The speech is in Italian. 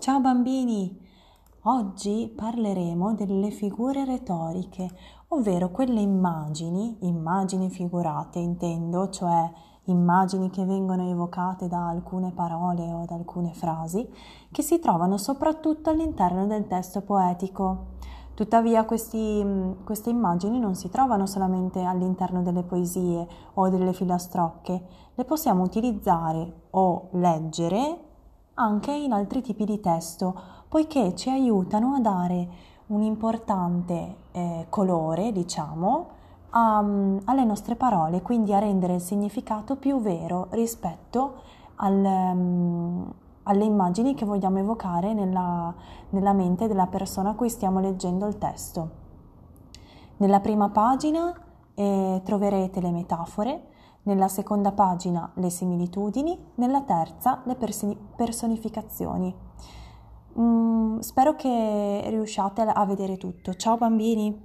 Ciao bambini! Oggi parleremo delle figure retoriche, ovvero quelle immagini, immagini figurate intendo, cioè immagini che vengono evocate da alcune parole o da alcune frasi, che si trovano soprattutto all'interno del testo poetico. Tuttavia questi, queste immagini non si trovano solamente all'interno delle poesie o delle filastrocche, le possiamo utilizzare o leggere anche in altri tipi di testo, poiché ci aiutano a dare un importante eh, colore, diciamo, a, alle nostre parole, quindi a rendere il significato più vero rispetto al, um, alle immagini che vogliamo evocare nella, nella mente della persona a cui stiamo leggendo il testo. Nella prima pagina eh, troverete le metafore, nella seconda pagina le similitudini, nella terza le personificazioni. Mm, spero che riusciate a vedere tutto. Ciao bambini!